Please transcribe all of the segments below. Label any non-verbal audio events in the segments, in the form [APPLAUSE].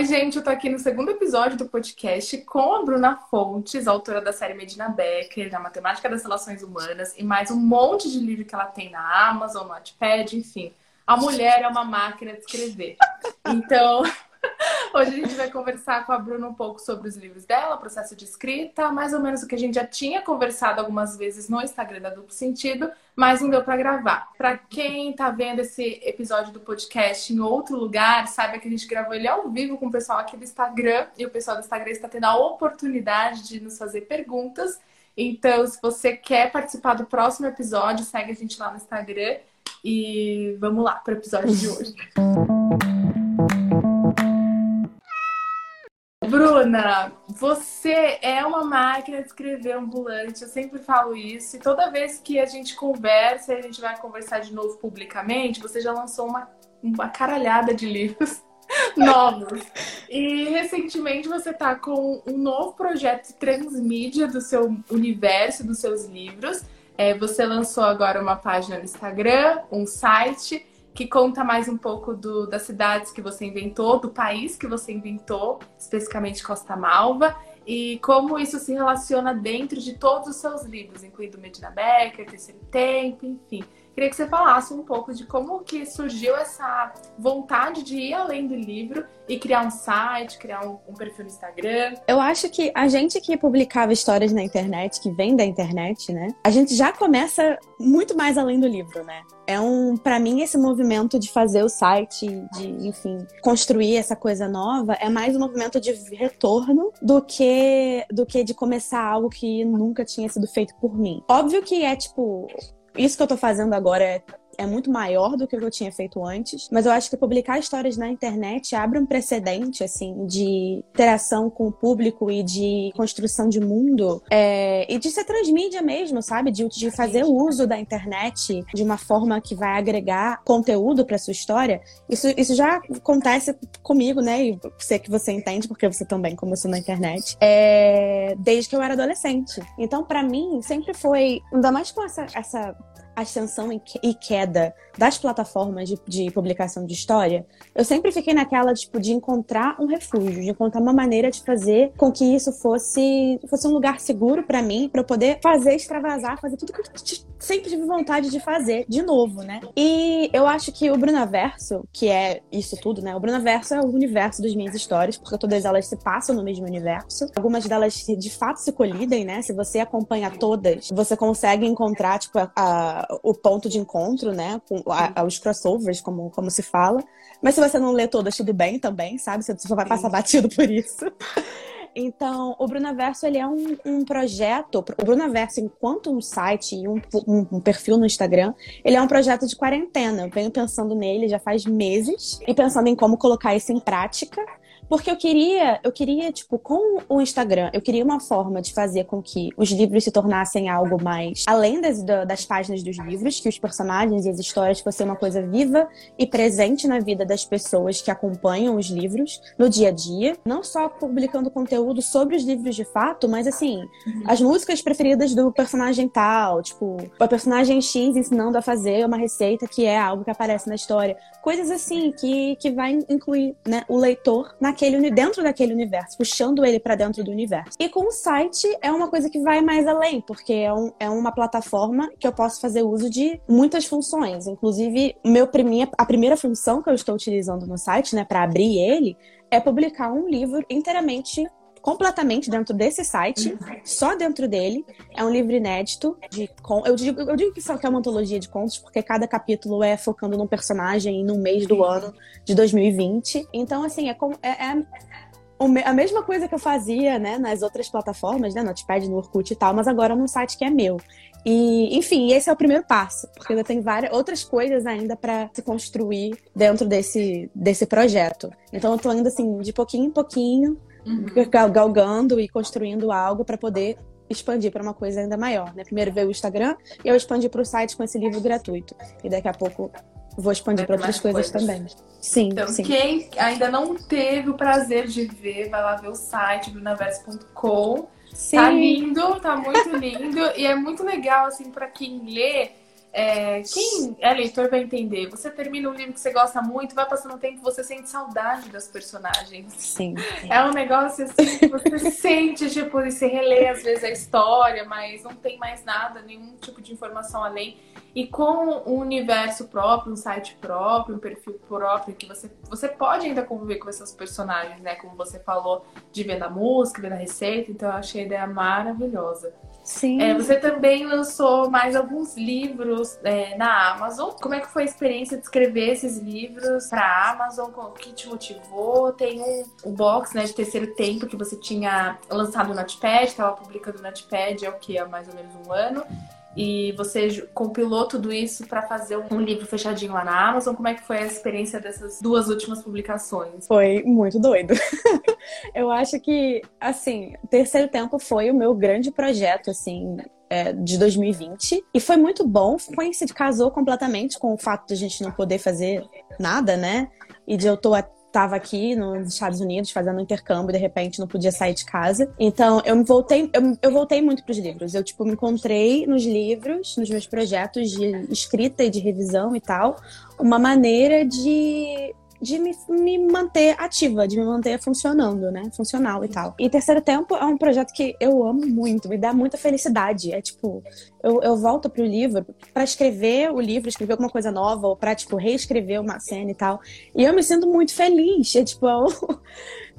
Oi, gente, eu tô aqui no segundo episódio do podcast com a Bruna Fontes, autora da série Medina Becker, na Matemática das Relações Humanas, e mais um monte de livro que ela tem na Amazon, no Wattpad, enfim. A mulher é uma máquina de escrever. Então, Hoje a gente vai conversar com a Bruna um pouco sobre os livros dela, processo de escrita, mais ou menos o que a gente já tinha conversado algumas vezes no Instagram da Duplo Sentido, mas não deu para gravar. Para quem está vendo esse episódio do podcast em outro lugar, saiba que a gente gravou ele ao vivo com o pessoal aqui do Instagram e o pessoal do Instagram está tendo a oportunidade de nos fazer perguntas. Então, se você quer participar do próximo episódio, segue a gente lá no Instagram e vamos lá para o episódio de hoje. [LAUGHS] Bruna, você é uma máquina de escrever ambulante, eu sempre falo isso. E toda vez que a gente conversa e a gente vai conversar de novo publicamente, você já lançou uma, uma caralhada de livros [LAUGHS] novos. E recentemente você está com um novo projeto transmídia do seu universo, dos seus livros. É, você lançou agora uma página no Instagram, um site que conta mais um pouco do, das cidades que você inventou, do país que você inventou, especificamente Costa Malva, e como isso se relaciona dentro de todos os seus livros, incluindo Medina Becker, Terceiro Tempo, enfim. Queria que você falasse um pouco de como que surgiu essa vontade de ir além do livro e criar um site, criar um, um, perfil no Instagram. Eu acho que a gente que publicava histórias na internet, que vem da internet, né? A gente já começa muito mais além do livro, né? É um, para mim, esse movimento de fazer o site, de, enfim, construir essa coisa nova, é mais um movimento de retorno do que do que de começar algo que nunca tinha sido feito por mim. Óbvio que é tipo isso que eu tô fazendo agora é é muito maior do que eu tinha feito antes, mas eu acho que publicar histórias na internet abre um precedente, assim, de interação com o público e de construção de mundo é, e de ser transmídia mesmo, sabe? De, de fazer uso da internet de uma forma que vai agregar conteúdo para sua história. Isso, isso já acontece comigo, né? E sei que você entende, porque você também começou na internet, é, desde que eu era adolescente. Então, para mim, sempre foi, ainda mais com essa, essa ascensão e queda das plataformas de, de, publicação de história, eu sempre fiquei naquela, tipo, de encontrar um refúgio, de encontrar uma maneira de fazer com que isso fosse, fosse um lugar seguro para mim, para eu poder fazer, extravasar, fazer tudo que eu sempre tive vontade de fazer, de novo, né? E eu acho que o Brunaverso, que é isso tudo, né? O Brunaverso é o universo das minhas histórias, porque todas elas se passam no mesmo universo. Algumas delas de fato se colidem, né? Se você acompanha todas, você consegue encontrar, tipo, a, a o ponto de encontro, né? Com a, os crossovers, como, como se fala. Mas se você não lê todas, tudo bem também, sabe? Você só vai passar batido por isso. [LAUGHS] Então, o Brunaverso ele é um, um, projeto. O Brunaverso, enquanto um site e um, um, um, perfil no Instagram, ele é um projeto de quarentena. Eu venho pensando nele já faz meses e pensando em como colocar isso em prática. Porque eu queria, eu queria, tipo, com o Instagram, eu queria uma forma de fazer com que os livros se tornassem algo mais além das, das páginas dos livros, que os personagens e as histórias fossem uma coisa viva e presente na vida das pessoas que acompanham os livros no dia a dia. Não só publicando conteúdo sobre os livros de fato, mas assim, uhum. as músicas preferidas do personagem tal, tipo, o personagem X ensinando a fazer uma receita que é algo que aparece na história. Coisas assim que, que vai incluir né, o leitor na naquele, dentro daquele universo, puxando ele para dentro do universo. E com o site é uma coisa que vai mais além, porque é, um, é uma plataforma que eu posso fazer uso de muitas funções. Inclusive, meu a primeira função que eu estou utilizando no site, né, para abrir ele, é publicar um livro inteiramente completamente dentro desse site, só dentro dele. É um livro inédito. De, eu, digo, eu digo que só que é uma antologia de contos, porque cada capítulo é focando num personagem e num mês do ano de 2020. Então, assim, é, é, é a mesma coisa que eu fazia, né, nas outras plataformas, né, Notepad, no Orkut e tal, mas agora num site que é meu. E, enfim, esse é o primeiro passo, porque ainda tem várias outras coisas ainda para se construir dentro desse, desse projeto. Então eu tô indo assim, de pouquinho em pouquinho, uhum. galgando e construindo algo para poder expandir para uma coisa ainda maior. Né? Primeiro veio o Instagram e eu expandi para o site com esse livro gratuito. E daqui a pouco vou expandir para outras coisas, coisas, também. Sim, então, sim. quem ainda não teve o prazer de ver, vai lá ver o site brunaverso.com. Tá lindo, tá muito lindo e é muito legal assim para quem lê é, quem é leitor vai entender. Você termina um livro que você gosta muito, vai passando um tempo, você sente saudade das personagens. Sim. É um negócio assim que você [LAUGHS] sente, tipo, você relê às vezes a história, mas não tem mais nada, nenhum tipo de informação além. E com um universo próprio, um site próprio, um perfil próprio, que você, você pode ainda conviver com esses personagens, né? Como você falou, de vendo a música, vendo a receita. Então eu achei a ideia maravilhosa. Sim. É, você também lançou mais alguns livros é, na Amazon. Como é que foi a experiência de escrever esses livros para a Amazon? O que te motivou? Tem um, um box né, de terceiro tempo que você tinha lançado no Notepad, estava publicando no Notepad, é o que? Há mais ou menos um ano e você compilou tudo isso para fazer um livro fechadinho lá na Amazon. Como é que foi a experiência dessas duas últimas publicações? Foi muito doido. [LAUGHS] Eu acho que, assim, Terceiro Tempo foi o meu grande projeto, assim, é, de 2020. E foi muito bom. Coincide, casou completamente com o fato de a gente não poder fazer nada, né? E de eu tô estava aqui nos Estados Unidos fazendo intercâmbio de repente não podia sair de casa. Então eu me voltei, eu, eu voltei muito para os livros. Eu tipo me encontrei nos livros, nos meus projetos de escrita e de revisão e tal, uma maneira de de me, me, manter ativa, de me manter funcionando, né? Funcional e tal. E Terceiro Tempo é um projeto que eu amo muito, me dá muita felicidade. É tipo, eu, eu volto pro livro para escrever o livro, escrever alguma coisa nova, ou pra, tipo, reescrever uma cena e tal. E eu me sinto muito feliz. É tipo,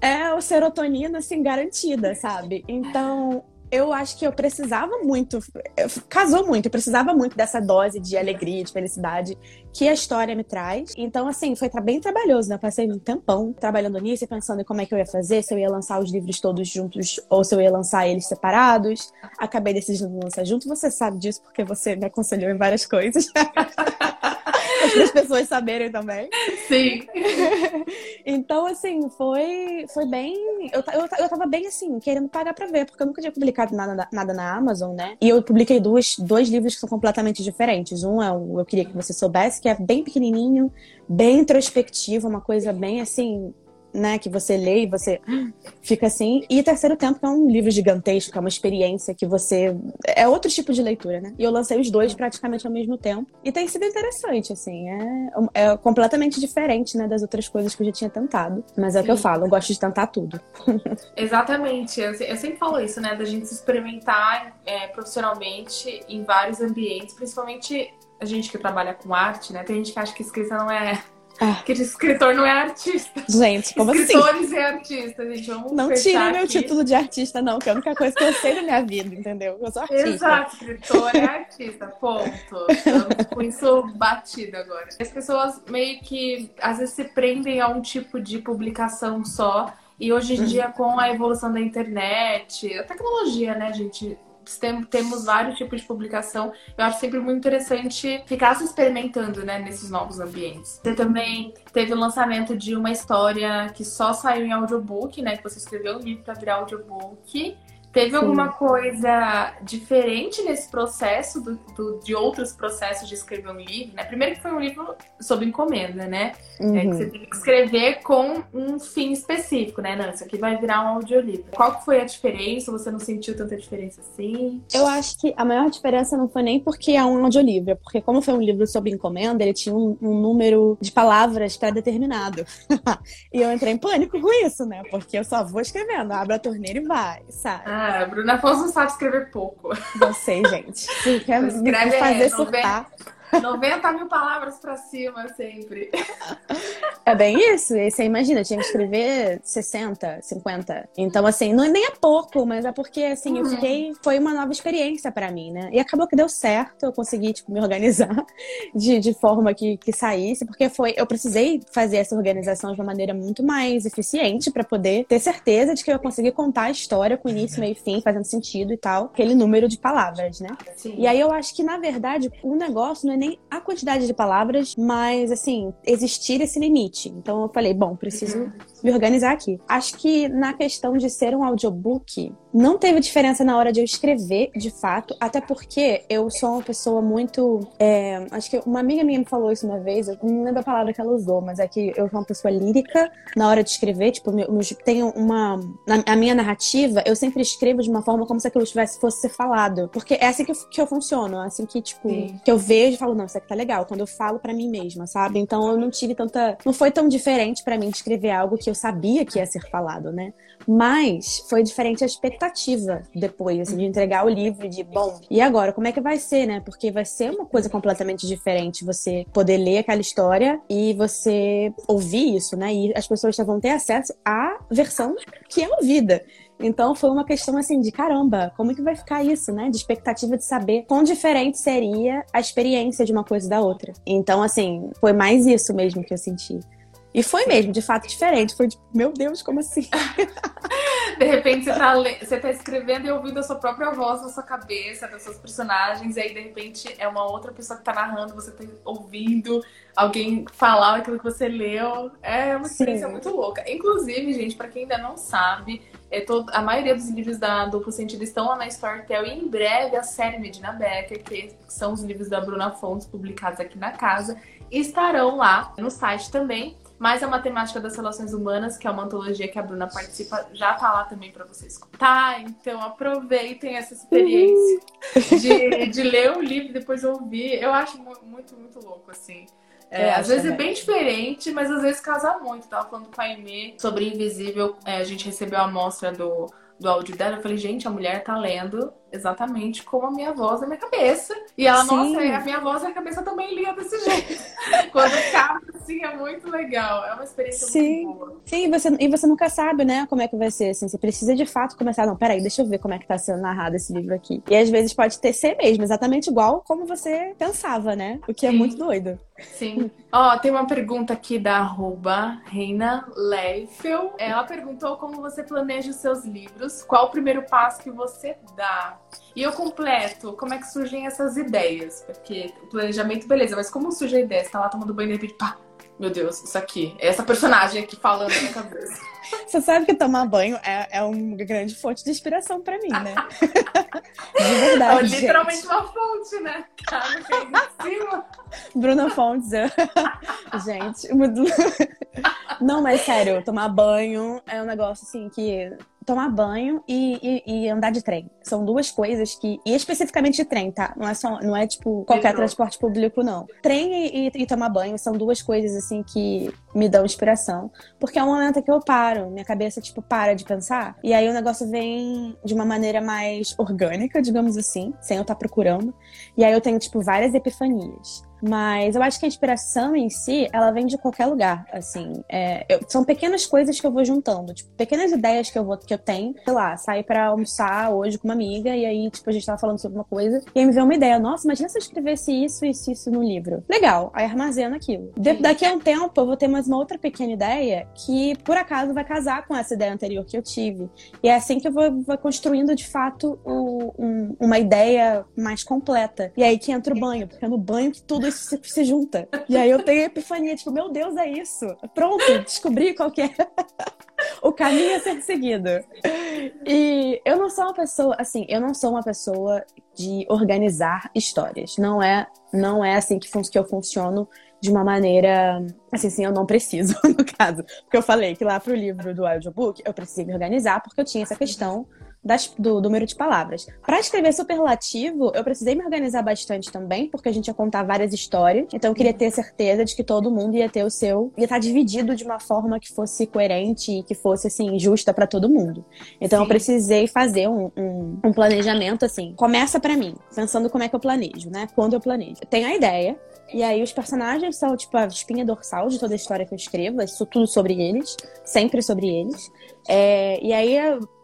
é o [LAUGHS] serotonina, assim, garantida, sabe? Então, eu acho que eu precisava muito, casou muito, eu precisava muito dessa dose de alegria, de felicidade que a história me traz. Então, assim, foi bem trabalhoso, né? Eu passei um tempão trabalhando nisso e pensando em como é que eu ia fazer, se eu ia lançar os livros todos juntos ou se eu ia lançar eles separados. Acabei decidindo lançar junto. Você sabe disso porque você me aconselhou em várias coisas. [LAUGHS] para [LAUGHS] as pessoas saberem também. Sim. [LAUGHS] então, assim, foi, foi bem. Eu, eu, eu tava bem assim, querendo pagar pra ver, porque eu nunca tinha publicado nada, nada na Amazon, né? E eu publiquei dois, dois livros que são completamente diferentes. Um é o Eu Queria Que Você Soubesse, que é bem pequenininho, bem introspectivo, uma coisa bem assim né, que você lê e você fica assim. E Terceiro Tempo, que é um livro gigantesco, é uma experiência que você. É outro tipo de leitura, né? E eu lancei os dois praticamente ao mesmo tempo. E tem sido interessante, assim. É, é completamente diferente, né, das outras coisas que eu já tinha tentado. Mas é o que eu falo, eu gosto de tentar tudo. [LAUGHS] Exatamente. Eu, eu sempre falo isso, né, da gente se experimentar é, profissionalmente em vários ambientes, principalmente a gente que trabalha com arte, né? Tem gente que acha que escrita não é ah. Que escritor não é artista. Gente, como Escritores assim? é artista, gente. Vamos não tira meu título de artista, não, que é a única coisa que eu sei da minha vida, entendeu? Eu sou artista. Exato, escritor é artista, ponto. Estamos com isso batido agora. As pessoas meio que às vezes se prendem a um tipo de publicação só. E hoje em uhum. dia, com a evolução da internet, a tecnologia, né, gente? Temos vários tipos de publicação. Eu acho sempre muito interessante ficar se experimentando, né, nesses novos ambientes. Você também teve o lançamento de uma história que só saiu em audiobook, né, que você escreveu um livro para virar audiobook. Teve Sim. alguma coisa diferente nesse processo do, do, de outros processos de escrever um livro, né? Primeiro que foi um livro sob encomenda, né? Uhum. É que você teve que escrever com um fim específico, né? Não, isso aqui vai virar um audiolivro. Qual foi a diferença? Você não sentiu tanta diferença assim? Eu acho que a maior diferença não foi nem porque é um audiolivro, é porque como foi um livro sob encomenda, ele tinha um, um número de palavras pré-determinado. [LAUGHS] e eu entrei em pânico com isso, né? Porque eu só vou escrevendo, abro a torneira e vai, sabe? Ah, ah, Bruna Afonso sabe escrever pouco. Não sei, gente. Se quer Escreve, me fazer é, surtar. 90 mil palavras pra cima sempre. É bem isso. E você imagina, tinha que escrever 60, 50. Então, assim, não, nem é pouco, mas é porque, assim, eu uhum. fiquei. Foi uma nova experiência para mim, né? E acabou que deu certo, eu consegui, tipo, me organizar [LAUGHS] de, de forma que, que saísse, porque foi. Eu precisei fazer essa organização de uma maneira muito mais eficiente para poder ter certeza de que eu ia conseguir contar a história com início, meio e fim, fazendo sentido e tal. Aquele número de palavras, né? Sim. E aí eu acho que, na verdade, o negócio não é nem a quantidade de palavras, mas assim, existir esse limite. Então eu falei, bom, preciso me organizar aqui. Acho que na questão de ser um audiobook, não teve diferença na hora de eu escrever, de fato, até porque eu sou uma pessoa muito. É, acho que uma amiga minha me falou isso uma vez, eu não lembro a palavra que ela usou, mas é que eu sou uma pessoa lírica na hora de escrever, tipo, eu tenho uma. A minha narrativa, eu sempre escrevo de uma forma como se aquilo tivesse, fosse ser falado. Porque é assim que eu, que eu funciono, é assim que, tipo, Sim. que eu vejo e falo, não, isso aqui tá legal, quando eu falo para mim mesma, sabe? Então eu não tive tanta. Não foi tão diferente para mim escrever algo que eu sabia que ia ser falado, né? Mas foi diferente a expectativa depois, assim, de entregar o livro de, bom, e agora, como é que vai ser, né? Porque vai ser uma coisa completamente diferente você poder ler aquela história e você ouvir isso, né? E as pessoas já vão ter acesso à versão que é ouvida. Então foi uma questão assim de caramba, como é que vai ficar isso, né? De expectativa de saber quão diferente seria a experiência de uma coisa da outra. Então, assim, foi mais isso mesmo que eu senti. E foi mesmo, de fato, diferente. Foi tipo, meu Deus, como assim? [LAUGHS] de repente você tá, você tá escrevendo e ouvindo a sua própria voz na sua cabeça, dos seus personagens, e aí de repente é uma outra pessoa que tá narrando, você tá ouvindo alguém falar aquilo que você leu. É uma experiência Sim. muito louca. Inclusive, gente, para quem ainda não sabe, é todo, a maioria dos livros da Duplo Sentido estão lá na Storytel e em breve a série Medina Becker, que são os livros da Bruna Fontes publicados aqui na casa, estarão lá no site também. Mas a Matemática das Relações Humanas, que é uma antologia que a Bruna participa, já tá lá também para você escutar. Então aproveitem essa experiência de, de ler o livro e depois ouvir. Eu acho muito, muito louco, assim. É, às vezes é bem diferente, mas às vezes casa muito. Tava falando com a Aimee sobre Invisível. É, a gente recebeu a amostra do, do áudio dela. Eu falei, gente, a mulher tá lendo exatamente como a minha voz na minha cabeça. E ela, Sim. nossa, a minha voz na cabeça também lia desse jeito. [LAUGHS] Quando capta, assim, é muito legal. É uma experiência Sim. muito boa. Sim, e você, e você nunca sabe, né, como é que vai ser, assim. Você precisa de fato começar, não, peraí, deixa eu ver como é que tá sendo narrado esse livro aqui. E às vezes pode ter ser mesmo, exatamente igual como você pensava, né? O que é Sim. é muito doido. Sim. Ó, oh, tem uma pergunta aqui da arroba Reina Leifel. Ela perguntou como você planeja os seus livros, qual o primeiro passo que você dá. E eu completo, como é que surgem essas ideias? Porque o planejamento, beleza, mas como surge a ideia? Você tá lá tomando banho e de repente, pá, meu Deus, isso aqui, é essa personagem aqui falando na cabeça. [LAUGHS] Você sabe que tomar banho é, é uma grande fonte de inspiração para mim, né? [LAUGHS] de verdade. É literalmente uma fonte, né? Cara, em cima. Bruna Fontes. [LAUGHS] gente, não, mas sério, tomar banho é um negócio assim que tomar banho e, e, e, andar de trem. São duas coisas que. E especificamente de trem, tá? Não é só. Não é tipo qualquer transporte público, não. Trem e, e, tomar banho são duas coisas assim que me dão inspiração. Porque é um momento que eu paro. Minha cabeça, tipo, para de pensar. E aí o negócio vem de uma maneira mais orgânica, digamos assim, sem eu estar tá procurando. E aí eu tenho, tipo, várias epifanias. Mas eu acho que a inspiração em si, ela vem de qualquer lugar, assim. É, eu, são pequenas coisas que eu vou juntando, tipo, pequenas ideias que eu vou que eu tenho. Sei lá, sair para almoçar hoje com uma amiga e aí, tipo, a gente tava falando sobre uma coisa e aí me veio uma ideia. Nossa, imagina se eu escrevesse isso, isso, isso no livro. Legal, aí armazena aquilo. De, daqui a um tempo eu vou ter mais uma outra pequena ideia que, por acaso, vai casar com essa ideia anterior que eu tive. E é assim que eu vou, vou construindo, de fato, o, um, uma ideia mais completa. E aí que entra o banho, porque é no banho que tudo isso se, se junta. E aí eu tenho a epifania, tipo, meu Deus, é isso. Pronto, descobri qual que é [LAUGHS] o caminho a ser seguido. E eu não sou uma pessoa, assim, eu não sou uma pessoa de organizar histórias. Não é, não é assim que, que eu funciono de uma maneira. Assim, assim, eu não preciso, [LAUGHS] no caso. Porque eu falei que lá pro livro do audiobook eu precisei me organizar porque eu tinha essa questão das, do número de palavras. Para escrever superlativo, eu precisei me organizar bastante também, porque a gente ia contar várias histórias. Então eu queria ter certeza de que todo mundo ia ter o seu, ia estar dividido de uma forma que fosse coerente e que fosse assim justa para todo mundo. Então Sim. eu precisei fazer um, um, um planejamento assim. Começa para mim, pensando como é que eu planejo, né? Quando eu planejo. Eu tenho a ideia, e aí os personagens são, tipo, a espinha dorsal de toda a história que eu escrevo. É isso tudo sobre eles. Sempre sobre eles. É, e aí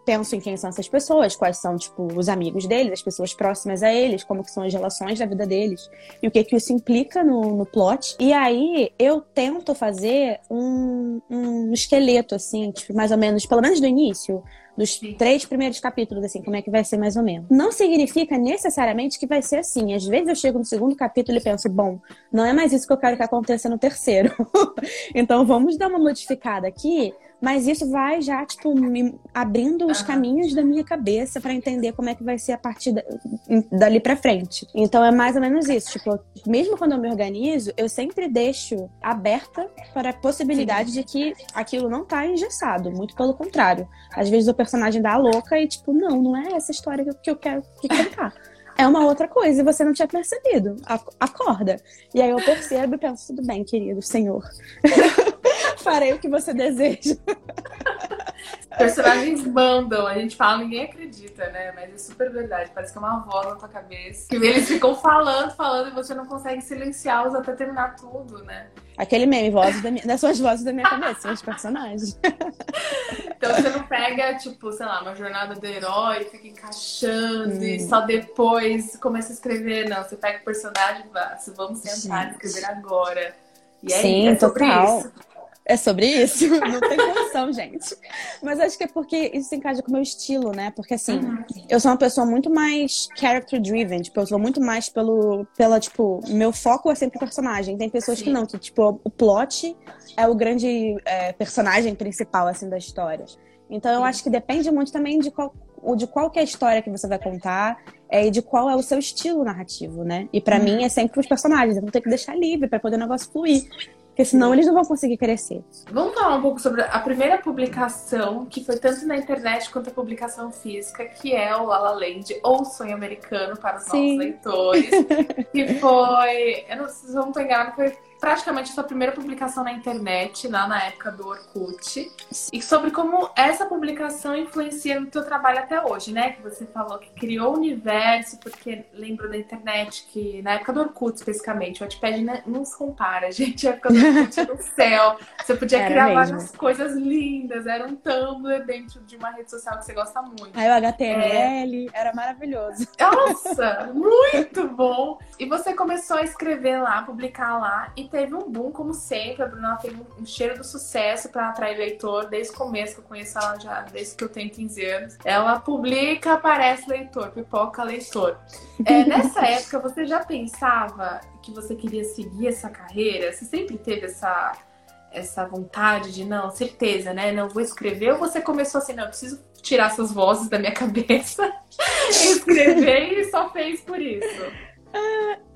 penso em quem são essas pessoas, quais são, tipo, os amigos deles, as pessoas próximas a eles, como que são as relações da vida deles e o que que isso implica no, no plot. E aí eu tento fazer um, um esqueleto, assim, tipo, mais ou menos, pelo menos do início, dos três primeiros capítulos, assim, como é que vai ser mais ou menos. Não significa necessariamente que vai ser assim. Às vezes eu chego no segundo capítulo e penso, bom, não é mais isso que eu quero que aconteça no terceiro. [LAUGHS] então vamos dar uma modificada aqui mas isso vai já, tipo, me abrindo os caminhos da minha cabeça para entender como é que vai ser a partir da, dali para frente. Então é mais ou menos isso. Tipo, mesmo quando eu me organizo, eu sempre deixo aberta para a possibilidade Sim. de que aquilo não tá engessado. Muito pelo contrário. Às vezes o personagem dá a louca e, tipo, não, não é essa história que eu quero que contar é uma outra coisa e você não tinha percebido. Acorda. E aí eu percebo e penso, tudo bem, querido senhor. [LAUGHS] Farei o que você deseja. [LAUGHS] Personagens mandam, a gente fala, ninguém acredita, né? Mas é super verdade. Parece que é uma voz na tua cabeça. Que eles ficam falando, falando, e você não consegue silenciá-los até terminar tudo, né? Aquele meme, vozes da minha, das suas vozes da minha cabeça, são os personagens. [LAUGHS] Então você não pega, tipo, sei lá, uma jornada do herói, fica encaixando hum. e só depois começa a escrever. Não, você pega o personagem e vamos sentar e escrever agora. E é, Sim, é total. Isso. É sobre isso? [LAUGHS] Não tem condição, gente. Mas acho que é porque isso se encaixa com o meu estilo, né? Porque assim, uhum. eu sou uma pessoa muito mais character driven, tipo, eu sou muito mais pelo pela tipo, meu foco é sempre o personagem. Tem pessoas Sim. que não, que tipo, o plot é o grande é, personagem principal assim da história. Então eu Sim. acho que depende muito também de qual de qual é a história que você vai contar é, e de qual é o seu estilo narrativo, né? E para uhum. mim é sempre os personagens, eu vou ter que deixar livre para poder o negócio fluir. Porque senão eles não vão conseguir crescer. Vamos falar um pouco sobre a primeira publicação, que foi tanto na internet quanto a publicação física, que é o La La Land, ou Sonho Americano para os Sim. nossos leitores. que foi, eu não, se eu não enganado, foi praticamente sua primeira publicação na internet, lá na época do Orkut, e sobre como essa publicação influencia no teu trabalho até hoje, né? Que você falou que criou o universo, porque lembro da internet que, na época do Orkut especificamente, o Wattpad não se compara, [LAUGHS] gente, a época do Orkut no céu, você podia era criar mesmo. várias coisas lindas, era um Tumblr dentro de uma rede social que você gosta muito. Aí o HTML, é... era maravilhoso. Nossa, muito bom! E você começou a escrever lá, publicar lá, e teve um boom, como sempre. A Bruna tem um cheiro do sucesso para atrair leitor desde o começo, que eu conheço ela já desde que eu tenho 15 anos. Ela publica, aparece leitor, pipoca leitor. É, [LAUGHS] nessa época, você já pensava que você queria seguir essa carreira? Você sempre teve essa essa vontade de não, certeza, né? Não vou escrever, ou você começou assim, não, eu preciso tirar essas vozes da minha [LAUGHS] cabeça, [LAUGHS] escrever e só fez por isso?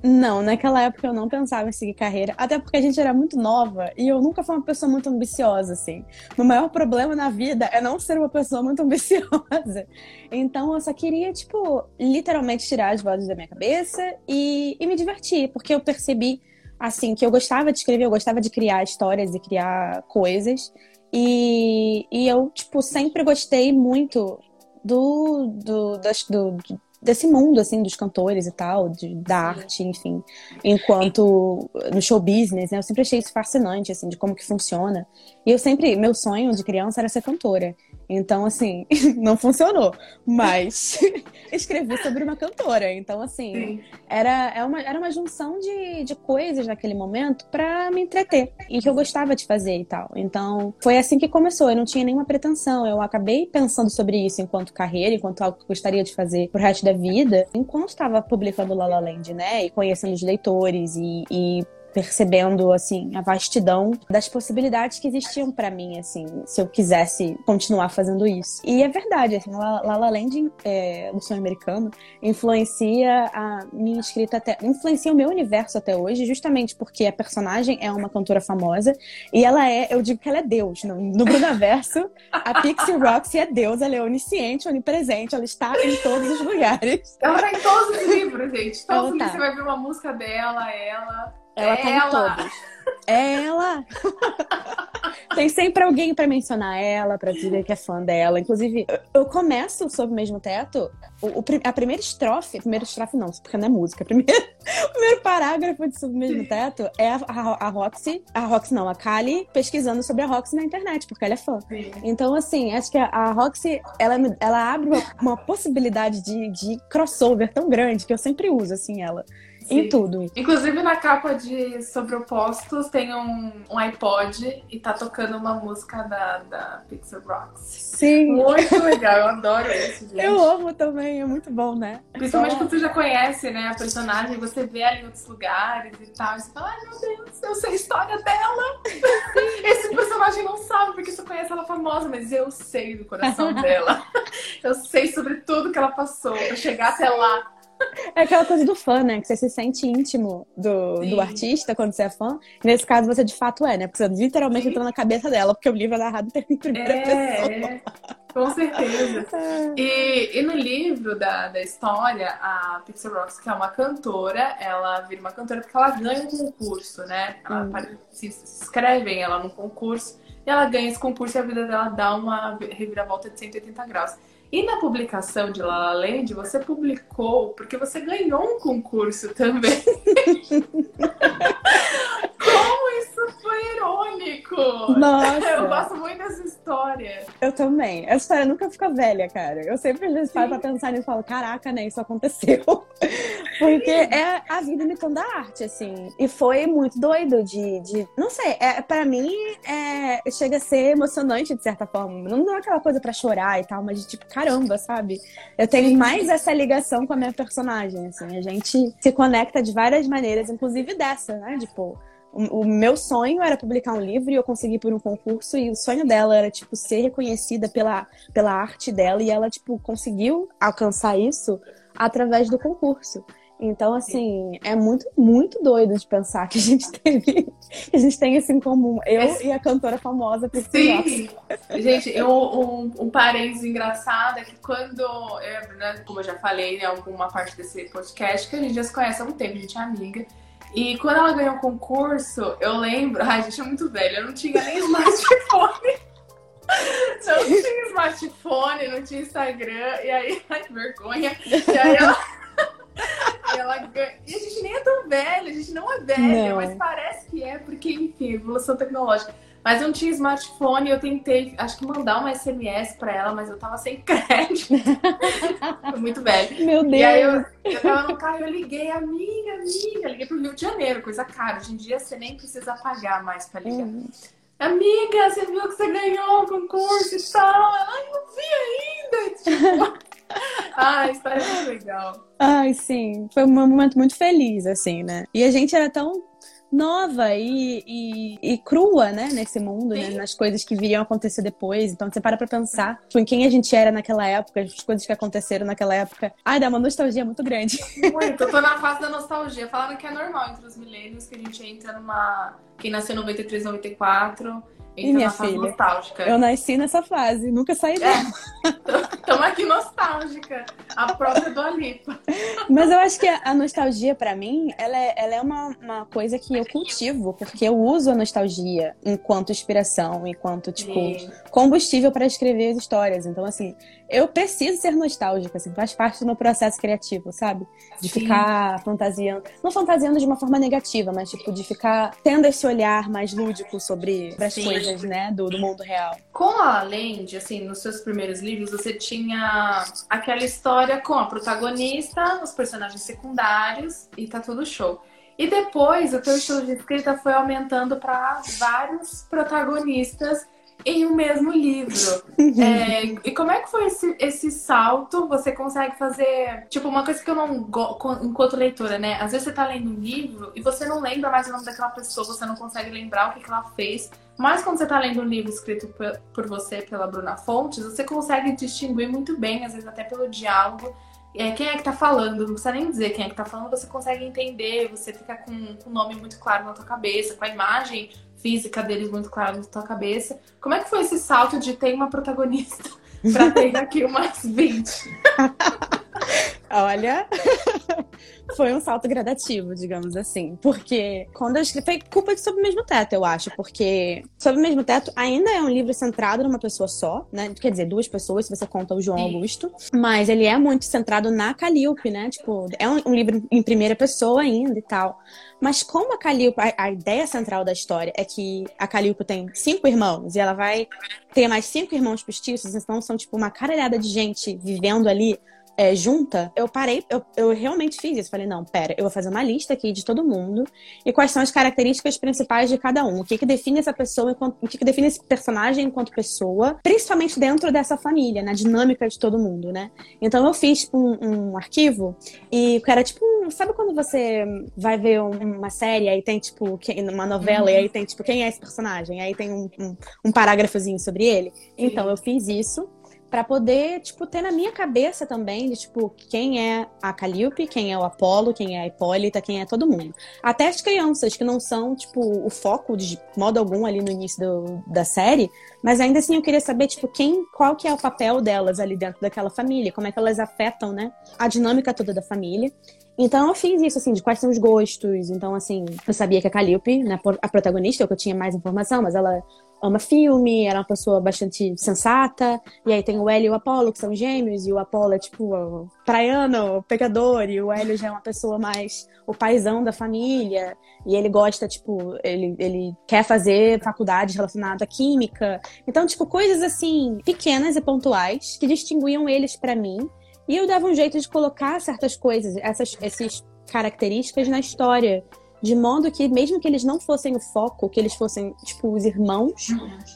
Não, naquela época eu não pensava em seguir carreira, até porque a gente era muito nova e eu nunca fui uma pessoa muito ambiciosa, assim. O maior problema na vida é não ser uma pessoa muito [LAUGHS] ambiciosa. Então eu só queria, tipo, literalmente tirar as vozes da minha cabeça e, e me divertir, porque eu percebi, assim, que eu gostava de escrever, eu gostava de criar histórias e criar coisas. E, e eu, tipo, sempre gostei muito do, do, das, do, desse mundo, assim, dos cantores e tal, de, da arte, enfim. Enquanto no show business, né? Eu sempre achei isso fascinante, assim, de como que funciona. E eu sempre, meu sonho de criança era ser cantora. Então, assim, [LAUGHS] não funcionou. Mas [LAUGHS] escrevi sobre uma cantora. Então, assim, era, era, é uma, era uma junção de, de coisas naquele momento para me entreter. E que eu gostava de fazer e tal. Então, foi assim que começou. Eu não tinha nenhuma pretensão. Eu acabei pensando sobre isso enquanto carreira, enquanto algo que eu gostaria de fazer pro resto da vida, enquanto estava publicando La La Land, né? E conhecendo os leitores e, e percebendo assim a vastidão das possibilidades que existiam para mim assim se eu quisesse continuar fazendo isso. E é verdade assim La La, Land é, o sonho americano influencia a minha escrita até influencia o meu universo até hoje justamente porque a personagem é uma cantora famosa e ela é eu digo que ela é Deus no, no Brunaverso a Pixie Roxy é Deus ela é onisciente onipresente ela está em todos os lugares. Ela está em todos os livros gente. Todos tá. você vai ver uma música dela ela Ela tá em todos. É ela! [LAUGHS] Tem sempre alguém para mencionar ela, para dizer que é fã dela. Inclusive, eu começo sob o mesmo teto. O, o, a primeira estrofe, primeira estrofe não, porque não é música. Primeiro, [LAUGHS] o primeiro parágrafo de Sob o Mesmo Teto é a, a, a, Roxy, a Roxy não, a Kali pesquisando sobre a Roxy na internet, porque ela é fã. Então, assim, acho que a, a Roxy, ela, ela abre uma, uma possibilidade de, de crossover tão grande que eu sempre uso, assim, ela. Sim. em tudo. Inclusive na capa de Sobre Opostos tem um, um iPod e tá tocando uma música da, da Pixar Rocks. Sim. Muito [LAUGHS] legal, eu adoro isso, gente. Eu amo também, é muito bom, né? Principalmente quando você já conhece, né, a personagem, você vê ela em outros lugares e tal, e você fala, ai meu Deus, eu sei a história dela. [LAUGHS] Esse personagem não sabe porque você conhece ela famosa, mas eu sei do coração [LAUGHS] dela. Eu sei sobre tudo que ela passou pra chegar até lá. [LAUGHS] É aquela coisa do fã, né? Que você se sente íntimo do, do artista quando você é fã. Nesse caso, você de fato é, né? Porque você literalmente Sim. entrou na cabeça dela, porque o livro é narrado em primeira é, pessoa. É. Com certeza. [LAUGHS] É. E, e no livro da, da história, a Pixel Rocks, que é uma cantora, ela vira uma cantora porque ela ganha um concurso, né? Ela hum. se inscrevem ela num concurso e ela ganha esse concurso e a vida dela dá uma reviravolta de 180 graus. E na publicação de La La Land, você publicou, porque você ganhou um concurso também. [LAUGHS] Nossa! Eu gosto muito dessa história. Eu também. Essa história nunca fica velha, cara. Eu sempre paro pra pensar e falo, caraca, né? Isso aconteceu. [LAUGHS] Porque é a vida imitando a arte, assim. E foi muito doido de. de não sei, é, pra mim é, chega a ser emocionante de certa forma. Não é aquela coisa pra chorar e tal, mas de tipo, caramba, sabe? Eu tenho mais essa ligação com a minha personagem, assim. A gente se conecta de várias maneiras, inclusive dessa, né? Tipo, o, meu sonho era publicar um livro e eu consegui por um concurso e o sonho dela era tipo ser reconhecida pela, pela arte dela e ela tipo conseguiu alcançar isso através do concurso. Então, assim, é muito, muito doido de pensar que a gente [LAUGHS] teve, que a gente tem isso em comum. Eu Esse... e a cantora famosa Priscila. Sim! gente, eu, um, um parênteses engraçado é que quando, eu, né, como eu já falei em alguma parte desse podcast, que a gente já se conhece há um tempo, a gente é amiga. E quando ela ganhou o concurso, eu lembro. Ai, a gente é muito velha, eu não tinha nem smartphone. [LAUGHS] Não tinha smartphone, não tinha Instagram, e aí, ai, que vergonha. E aí ela. [LAUGHS] e, ela ganha... e a gente nem é tão velha, a gente não é velha, não. mas parece que é, porque, enfim, evolução tecnológica. Mas eu não tinha smartphone, eu tentei, acho que mandar uma SMS pra ela, mas eu tava sem [LAUGHS] crédito. Foi muito velho. Meu Deus. E aí eu, eu tava no carro e eu liguei, amiga, amiga, liguei pro Rio de Janeiro, coisa cara. Hoje em dia você nem precisa pagar mais pra ligar. Uhum. Amiga, você viu que você ganhou o concurso e tal? Ai, não vi ainda. [LAUGHS] Tipo, ah, a história muito legal. Ai, sim. Foi um momento muito feliz, assim, né? E a gente era tão nova e, e, e, crua, né, nesse mundo, né, nas coisas que viriam acontecer depois. Então você para pra pensar tipo, em quem a gente era naquela época, as coisas que aconteceram naquela época. Ai, dá uma nostalgia muito grande. [LAUGHS] Muito, eu tô na fase da nostalgia. Falaram que é normal entre os milênios que a gente entra numa. Quem nasceu em 93, 94 e minha filha, nostálgica. eu nasci nessa fase, nunca saí dela. [LAUGHS] Estamos aqui nostálgica, a própria do Alipa. Mas eu acho que a nostalgia, para mim, ela é, ela é uma, uma coisa que eu cultivo, porque eu uso a nostalgia enquanto inspiração, enquanto, tipo, Sim. combustível para escrever as histórias. Então, assim, eu preciso ser nostálgica, assim, faz parte do meu processo criativo, sabe? De Sim. ficar fantasiando. Não fantasiando de uma forma negativa, mas, tipo, de ficar tendo esse olhar mais lúdico sobre as coisas, né, do, do mundo real. Com a Land, assim, nos seus primeiros livros, você tinha aquela história com a protagonista, os personagens secundários, e tá tudo show. E depois, o teu estilo de escrita foi aumentando para vários protagonistas em um mesmo livro. é, e como é que foi esse, esse salto? Você consegue fazer. Tipo, uma coisa que eu não gosto enquanto leitora, né? Às vezes você tá lendo um livro e você não lembra mais o nome daquela pessoa, você não consegue lembrar o que, que ela fez. Mas quando você tá lendo um livro escrito por você, pela Bruna Fontes, você consegue distinguir muito bem, às vezes até pelo diálogo. É, quem é que tá falando, não precisa nem dizer quem é que tá falando, você consegue entender, você fica com, o nome muito claro na tua cabeça, com a imagem física deles muito clara na tua cabeça. Como é que foi esse salto de ter uma protagonista [LAUGHS] para ter aqui umas 20? [LAUGHS] Olha, [LAUGHS] foi um salto gradativo, digamos assim. Porque quando eu escrevi, foi culpa de Sob o Mesmo Teto, eu acho. Porque Sob o Mesmo Teto ainda é um livro centrado numa pessoa só, né? Quer dizer, duas pessoas, se você conta o João Sim. Augusto. Mas ele é muito centrado na Calíope, né? Tipo, é um, um livro em primeira pessoa ainda e tal. Mas como a Calíope, a, a, ideia central da história é que a Calíope tem cinco irmãos e ela vai ter mais cinco irmãos postiços, então são tipo uma caralhada de gente vivendo ali é, junta, eu parei, eu, eu realmente fiz isso. Falei, não, pera, eu vou fazer uma lista aqui de todo mundo e quais são as características principais de cada um. O que, que define essa pessoa, enquanto, o que, que define esse personagem enquanto pessoa, principalmente dentro dessa família, na dinâmica de todo mundo, né? Então eu fiz um, um arquivo e era tipo, sabe quando você vai ver uma série, aí tem tipo, uma novela, uhum. e aí tem tipo, quem é esse personagem? Aí tem um, um, um parágrafozinho sobre ele. Então eu fiz isso para poder, tipo, ter na minha cabeça também de, tipo, quem é a Calliope, quem é o Apolo, quem é a Hipólita, quem é todo mundo. Até as crianças, que não são, tipo, o foco de modo algum ali no início do, da série, mas ainda assim eu queria saber, tipo, quem, qual que é o papel delas ali dentro daquela família, como é que elas afetam, né, a dinâmica toda da família. Então eu fiz isso, assim, de quais são os gostos. Então, assim, eu sabia que a Calliope, né, a protagonista, é que eu tinha mais informação, mas ela ama filme, era uma pessoa bastante sensata. E aí tem o Hélio e o Apolo, que são gêmeos, e o Apolo é tipo praiano, pecador, e o Hélio já é uma pessoa mais o paizão da família. E ele gosta, tipo, ele, ele quer fazer faculdade relacionada à química. Então, tipo, coisas assim, pequenas e pontuais que distinguiam eles para mim. E eu dava um jeito de colocar certas coisas, essas, essas características na história de modo que, mesmo que eles não fossem o foco, que eles fossem, tipo, os irmãos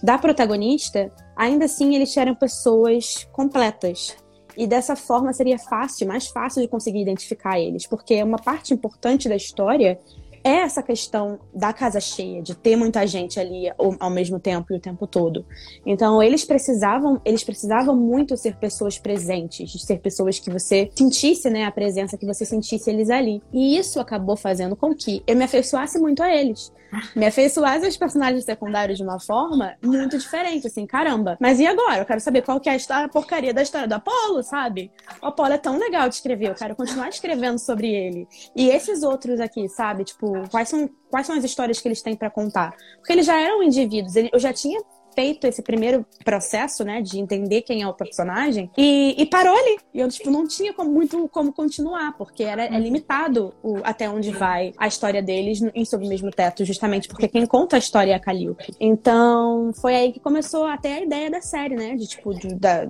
da protagonista, ainda assim eles eram pessoas completas. E dessa forma seria fácil, mais fácil de conseguir identificar eles, porque uma parte importante da história é essa questão da casa cheia, de ter muita gente ali ao, ao, mesmo tempo e o tempo todo. Então, eles precisavam, eles precisavam muito ser pessoas presentes, ser pessoas que você sentisse, né, a presença, que você sentisse eles ali. E isso acabou fazendo com que eu me afeiçoasse muito a eles me afeiçoar aos personagens secundários de uma forma muito diferente, assim, caramba. Mas e agora? Eu quero saber qual que é a, porcaria da história do Apolo, sabe? O Apolo é tão legal de escrever, eu quero continuar escrevendo sobre ele. E esses outros aqui, sabe? Tipo, quais são, quais são as histórias que eles têm para contar? Porque eles já eram indivíduos, eu já tinha feito esse primeiro processo, né, de entender quem é o personagem, e, e parou ali. E eu, tipo, não tinha como, muito como continuar, porque era, é limitado o, até onde vai a história deles em Sob o Mesmo Teto, justamente porque quem conta a história é a Calliope. Então, foi aí que começou até a ideia da série, né, de, tipo, de, da,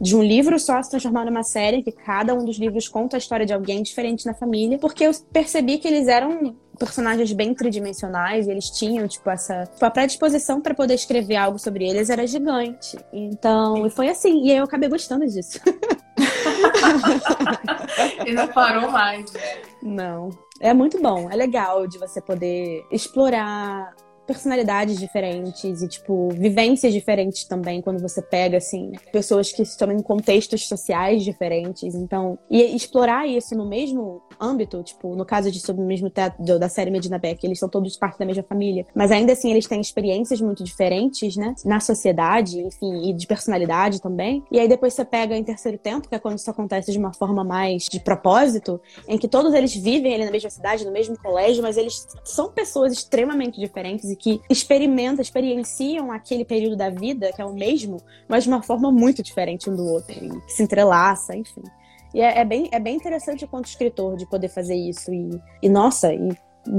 de um livro só se transformar numa série, que cada um dos livros conta a história de alguém diferente na família, porque eu percebi que eles eram personagens bem tridimensionais e eles tinham, tipo, essa. Tipo, a predisposição para poder escrever algo sobre eles era gigante. Então, e foi assim. E eu acabei gostando disso. [LAUGHS] e não parou mais, né? Não. É muito bom, é legal de você poder explorar personalidades diferentes e, tipo, vivências diferentes também, quando você pega, assim, pessoas que estão em contextos sociais diferentes. Então, e explorar isso no mesmo âmbito, tipo, no caso de Sob o Mesmo Teto da série Medina Beck, eles são todos parte da mesma família, mas ainda assim eles têm experiências muito diferentes, né? Na sociedade, enfim, e de personalidade também. E aí depois você pega em terceiro tempo, que é quando isso acontece de uma forma mais de propósito, em que todos eles vivem ali na mesma cidade, no mesmo colégio, mas eles são pessoas extremamente diferentes e que experimentam, experienciam aquele período da vida, que é o mesmo, mas de uma forma muito diferente um do outro, se entrelaça, enfim. E é, é, bem, é bem interessante quanto escritor de poder fazer isso. E, e nossa, e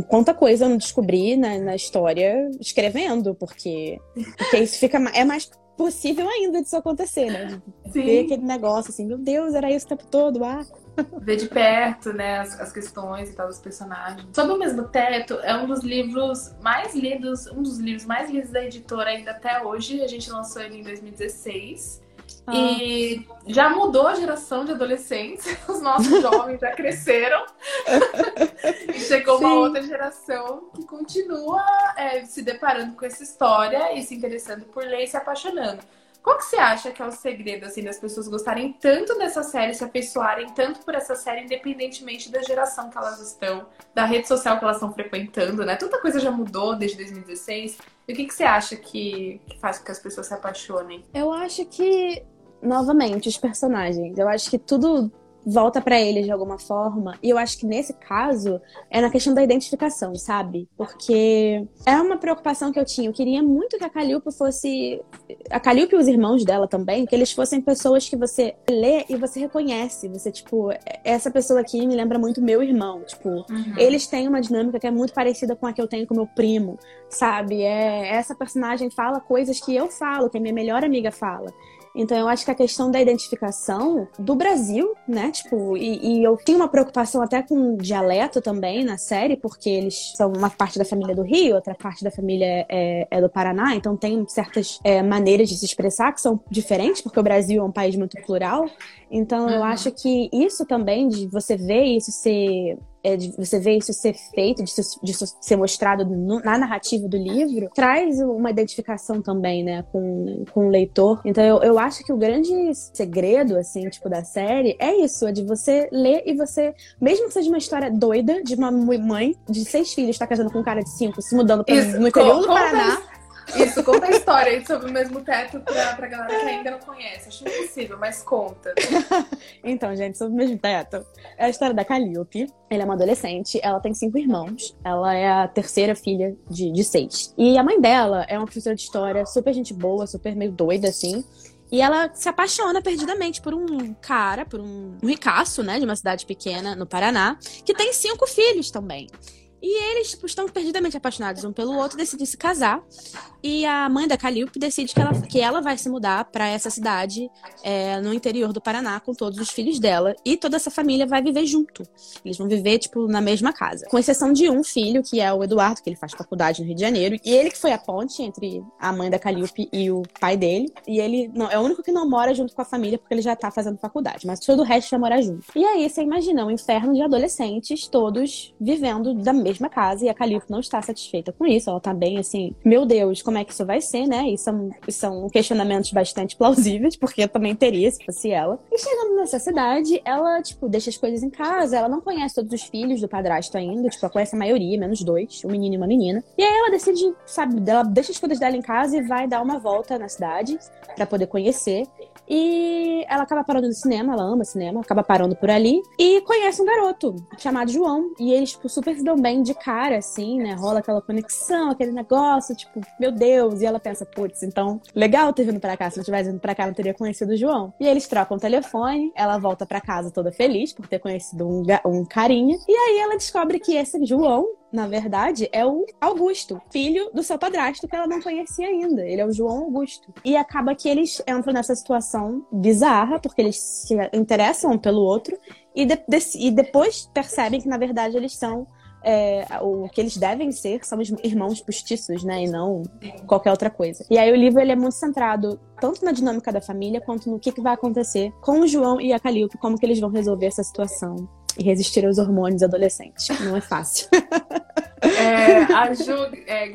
quanta coisa eu não descobri na, na história escrevendo, porque, porque isso fica é mais possível ainda disso acontecer, né? De Sim. ver aquele negócio assim, meu Deus, era isso o tempo todo, ah. [LAUGHS] Ver de perto, né, as, as questões e tal dos personagens. Sob o mesmo teto é um dos livros mais lidos, um dos livros mais lidos da editora ainda até hoje. A gente lançou ele em 2016. Ah. E já mudou a geração de adolescentes, [LAUGHS] os nossos jovens já cresceram. [LAUGHS] e chegou Sim. uma outra geração que continua é, se deparando com essa história e se interessando por ler e se apaixonando. Qual que você acha que é o segredo, assim, das pessoas gostarem tanto dessa série, se afeiçoarem tanto por essa série, independentemente da geração que elas estão, da rede social que elas estão frequentando, né? Tanta coisa já mudou desde 2016. E o que, que você acha que, que faz com que as pessoas se apaixonem? Eu acho que, novamente, os personagens. Eu acho que tudo volta para eles de alguma forma. E eu acho que nesse caso é na questão da identificação, sabe? Porque é uma preocupação que eu tinha. Eu queria muito que a Calliope fosse. A Calliope e os irmãos dela também, que eles fossem pessoas que você lê e você reconhece. Você, tipo, essa pessoa aqui me lembra muito meu irmão. Tipo, uhum. eles têm uma dinâmica que é muito parecida com a que eu tenho com meu primo, sabe? É, essa personagem fala coisas que eu falo, que a minha melhor amiga fala. Então eu acho que a questão da identificação do Brasil, né? Tipo, e, e eu tenho uma preocupação até com o dialeto também na série, porque eles são uma parte da família do Rio, outra parte da família é, é do Paraná, então tem certas é, maneiras de se expressar que são diferentes, porque o Brasil é um país muito plural. Então eu acho que isso também, de você ver isso ser é, de você ver isso ser feito, de, de ser mostrado no, na narrativa do livro, traz uma identificação também, né, com, com o leitor. Então eu, eu acho que o grande segredo, assim, tipo, da série é isso, é de você ler e você, mesmo que seja uma história doida de uma mãe de seis filhos, tá casando com um cara de cinco, se mudando isso, no interior do Paraná. Isso, conta a história aí sobre o mesmo teto pra, pra galera que ainda não conhece. Acho impossível, mas conta. [LAUGHS] então, gente, sobre o mesmo teto. É a história da Calliope. Ela é uma adolescente, ela tem cinco irmãos. Ela é a terceira filha de, de seis. E a mãe dela é uma professora de história, super gente boa, super meio doida, assim. E ela se apaixona perdidamente por um cara, por um, um ricaço, né, de uma cidade pequena no Paraná, que tem cinco filhos também. E eles tipo, estão perdidamente apaixonados um pelo outro, decidem se casar. E a mãe da Calliope decide que ela, que ela vai se mudar para essa cidade é, no interior do Paraná com todos os filhos dela. E toda essa família vai viver junto. Eles vão viver, tipo, na mesma casa. Com exceção de um filho, que é o Eduardo, que ele faz faculdade no Rio de Janeiro. E ele que foi a ponte entre a mãe da Calliope e o pai dele. E ele não, é o único que não mora junto com a família, porque ele já tá fazendo faculdade. Mas todo o resto vai morar junto. E aí, você imagina um inferno de adolescentes, todos vivendo da mesma mesma casa e a Calipo não está satisfeita com isso. Ela tá bem assim, meu Deus, como é que isso vai ser, né? E são, são questionamentos bastante [LAUGHS] plausíveis, porque eu também teria se fosse ela. E chegando nessa cidade, ela, tipo, deixa as coisas em casa, ela não conhece todos os filhos do padrasto ainda, tipo, ela conhece a maioria, menos dois, um menino e uma menina. E aí ela decide, sabe, ela deixa as coisas dela em casa e vai dar uma volta na cidade para poder conhecer. E ela acaba parando no cinema, ela ama cinema, acaba parando por ali e conhece um garoto chamado João. E eles, tipo, super se dão bem de cara, assim, né? Rola aquela conexão, aquele negócio, tipo, meu Deus. E ela pensa, putz, então, legal ter vindo pra cá. Se não tivesse vindo pra cá, não teria conhecido o João. E eles trocam o telefone, ela volta pra casa toda feliz por ter conhecido um, um carinha. E aí ela descobre que esse João na verdade, é o Augusto, filho do seu padrasto que ela não conhecia ainda. Ele é o João Augusto. E acaba que eles entram nessa situação bizarra, porque eles se interessam um pelo outro, e, de, e depois percebem que, na verdade, eles são é, o que eles devem ser são os irmãos postiços, né? E não qualquer outra coisa. E aí o livro ele é muito centrado tanto na dinâmica da família quanto no que, que vai acontecer com o João e a Calilpe, como que eles vão resolver essa situação e resistir aos hormônios adolescentes. Não é fácil. [LAUGHS] É, a Ju é,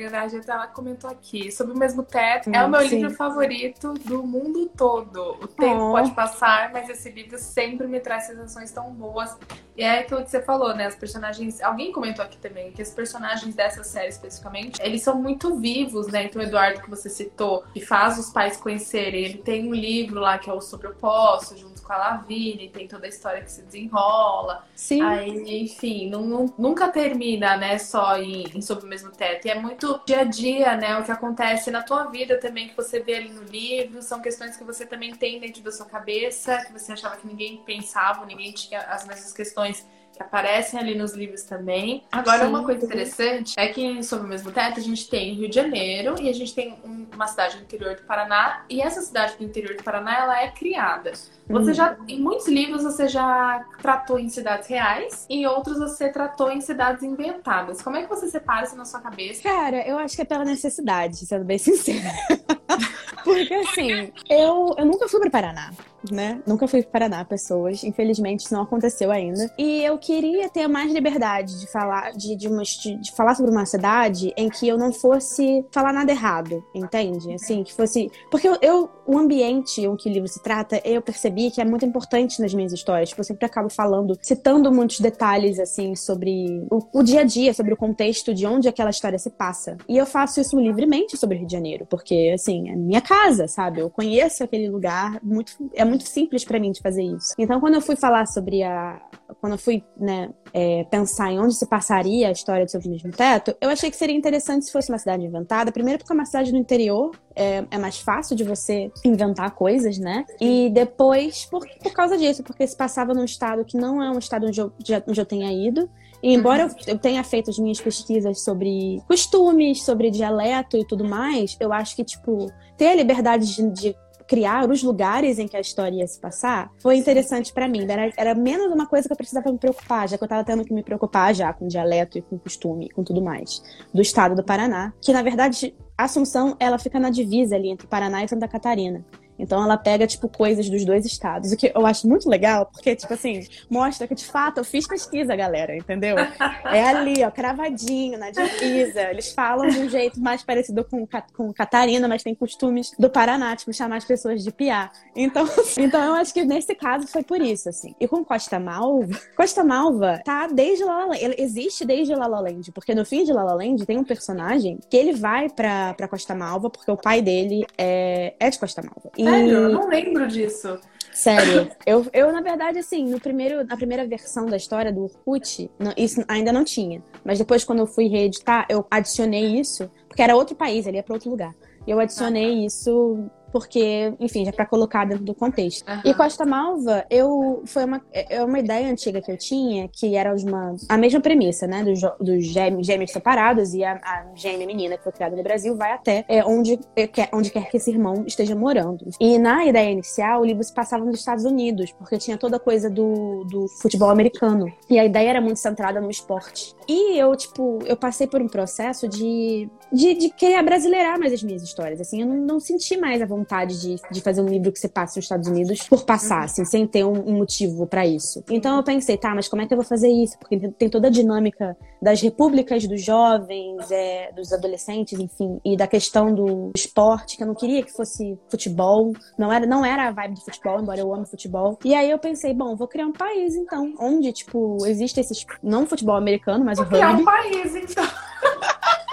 ela comentou aqui sobre o mesmo teto. Hum, é o meu sim. livro favorito do mundo todo. O tempo oh. pode passar, mas esse livro sempre me traz sensações tão boas. E é aquilo que você falou, né? As personagens. Alguém comentou aqui também que os personagens dessa série especificamente, eles são muito vivos, né? Então, o Eduardo, que você citou, que faz os pais conhecerem, ele tem um livro lá que é o Sobre o Poço, junto com a Lavigne, tem toda a história que se desenrola. Sim. Aí, enfim, não, nunca termina, né? Só em, em Sob o Mesmo Teto. E é muito dia a dia, né? O que acontece na tua vida também, que você vê ali no livro. São questões que você também tem dentro da sua cabeça, que você achava que ninguém pensava, ninguém tinha as mesmas questões que aparecem ali nos livros também. Agora, Sim. uma coisa interessante é que Sob o Mesmo Teto a gente tem Rio de Janeiro e a gente tem uma cidade do interior do Paraná. E essa cidade do interior do Paraná, ela é criada. Você hum. já, em muitos livros, você já tratou em cidades reais, em outros você tratou em cidades inventadas. Como é que você separa isso na sua cabeça? Cara, eu acho que é pela necessidade, sendo bem sincera. [LAUGHS] Porque assim, eu, eu nunca fui para Paraná, né? Nunca fui para Paraná, pessoas. Infelizmente, isso não aconteceu ainda. E eu queria ter mais liberdade de falar de, de, uma, de, de falar sobre uma cidade em que eu não fosse falar nada errado, entende? Assim, que fosse. Porque eu, eu o ambiente em que o livro se trata, eu percebi que é muito importante nas minhas histórias. Tipo, eu sempre acabo falando, citando muitos detalhes, assim, sobre o, o, dia a dia, sobre o contexto de onde aquela história se passa. E eu faço isso livremente sobre o Rio de Janeiro, porque, assim, é minha casa casa, sabe? Eu conheço aquele lugar, muito, é muito simples para mim de fazer isso. Então, quando eu fui falar sobre a. Quando eu fui, né, é, pensar em onde se passaria a história do Seu Mesmo Teto, eu achei que seria interessante se fosse uma cidade inventada. Primeiro, porque é uma cidade no interior, é, é, mais fácil de você inventar coisas, né? E depois, por, por causa disso, porque se passava num estado que não é um estado onde eu, onde eu tenha ido. E embora eu, eu tenha feito as minhas pesquisas sobre costumes, sobre dialeto e tudo mais, eu acho que, tipo, ter a liberdade de, de criar os lugares em que a história ia se passar foi interessante para mim. Era, era, menos uma coisa que eu precisava me preocupar, já que eu tava tendo que me preocupar já com dialeto e com costume, com tudo mais, do estado do Paraná. Que, na verdade, Assunção, ela fica na divisa ali entre Paraná e Santa Catarina. Então ela pega, tipo, coisas dos dois estados. O que eu acho muito legal, porque, tipo assim, mostra que de fato eu fiz pesquisa, galera, entendeu? É ali, ó, cravadinho, na divisa. Eles falam de um jeito mais parecido com, com Catarina, mas tem costumes do Paraná, tipo, chamar as pessoas de piá. Então, então eu acho que nesse caso foi por isso, assim. E com Costa Malva, Costa Malva tá desde La La Land. Ele existe desde La La Land, porque no fim de La La Land tem um personagem que ele vai pra, pra Costa Malva, porque o pai dele é, é de Costa Malva. Sério? Eu não lembro disso. Sério. Eu, eu, na verdade, assim, no primeiro, na primeira versão da história do Orkut, não, isso ainda não tinha. Mas depois, quando eu fui reeditar, eu adicionei isso, porque era outro país, ele ia para outro lugar. E eu adicionei ah, tá. isso porque, enfim, já para colocar dentro do contexto. Uhum. E Costa Malva, eu foi uma, é uma ideia antiga que eu tinha, que era uma, a mesma premissa, né? Dos, dos gêmeos, gêmeos separados e a, a, gêmea menina que foi criada no Brasil vai até é, onde, é, onde quer que esse irmão esteja morando. E na ideia inicial, o livro se passava nos Estados Unidos, porque tinha toda a coisa do, do futebol americano. E a ideia era muito centrada no esporte. E eu, tipo, eu passei por um processo de, de, de querer brasileirar mais as minhas histórias. Assim, eu não, não senti mais a vontade de, de fazer um livro que você passe nos Estados Unidos por passar, uhum. assim, sem ter um, um motivo para isso. Então eu pensei, tá, mas como é que eu vou fazer isso? Porque tem toda a dinâmica das repúblicas dos jovens, é, dos adolescentes, enfim, e da questão do esporte, que eu não queria que fosse futebol. Não era, não era a vibe do futebol, embora eu ame futebol. E aí eu pensei, bom, vou criar um país, então, onde, tipo, existe esse, não futebol americano, mas vou o rugby. criar um país, então. [LAUGHS]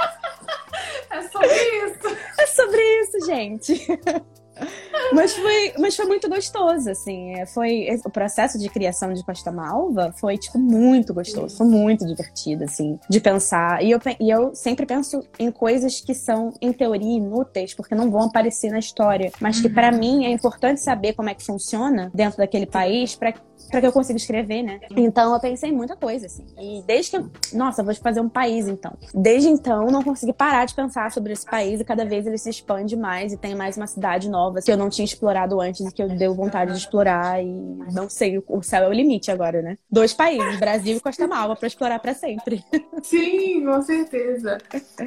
é sobre isso. É sobre isso, gente. [LAUGHS] mas, foi, mas foi muito gostoso, assim. É, foi, o processo de criação de Costa Malva foi, tipo, muito gostoso. Foi muito divertido, assim, de pensar. E eu, e eu sempre penso em coisas que são, em teoria, inúteis, porque não vão aparecer na história. Mas que, para uhum. mim, é importante saber como é que funciona dentro daquele país para para que eu consiga escrever, né? Então eu pensei em muita coisa, assim. E desde que. Nossa, vou fazer um país, então. Desde então, não consegui parar de pensar sobre esse país e cada vez ele se expande mais e tem mais uma cidade nova que eu não tinha explorado antes e que eu deu vontade de explorar. E não sei, o céu é o limite agora, né? Dois países, Brasil e Costa Malva, para explorar para sempre. [LAUGHS] Sim, com certeza.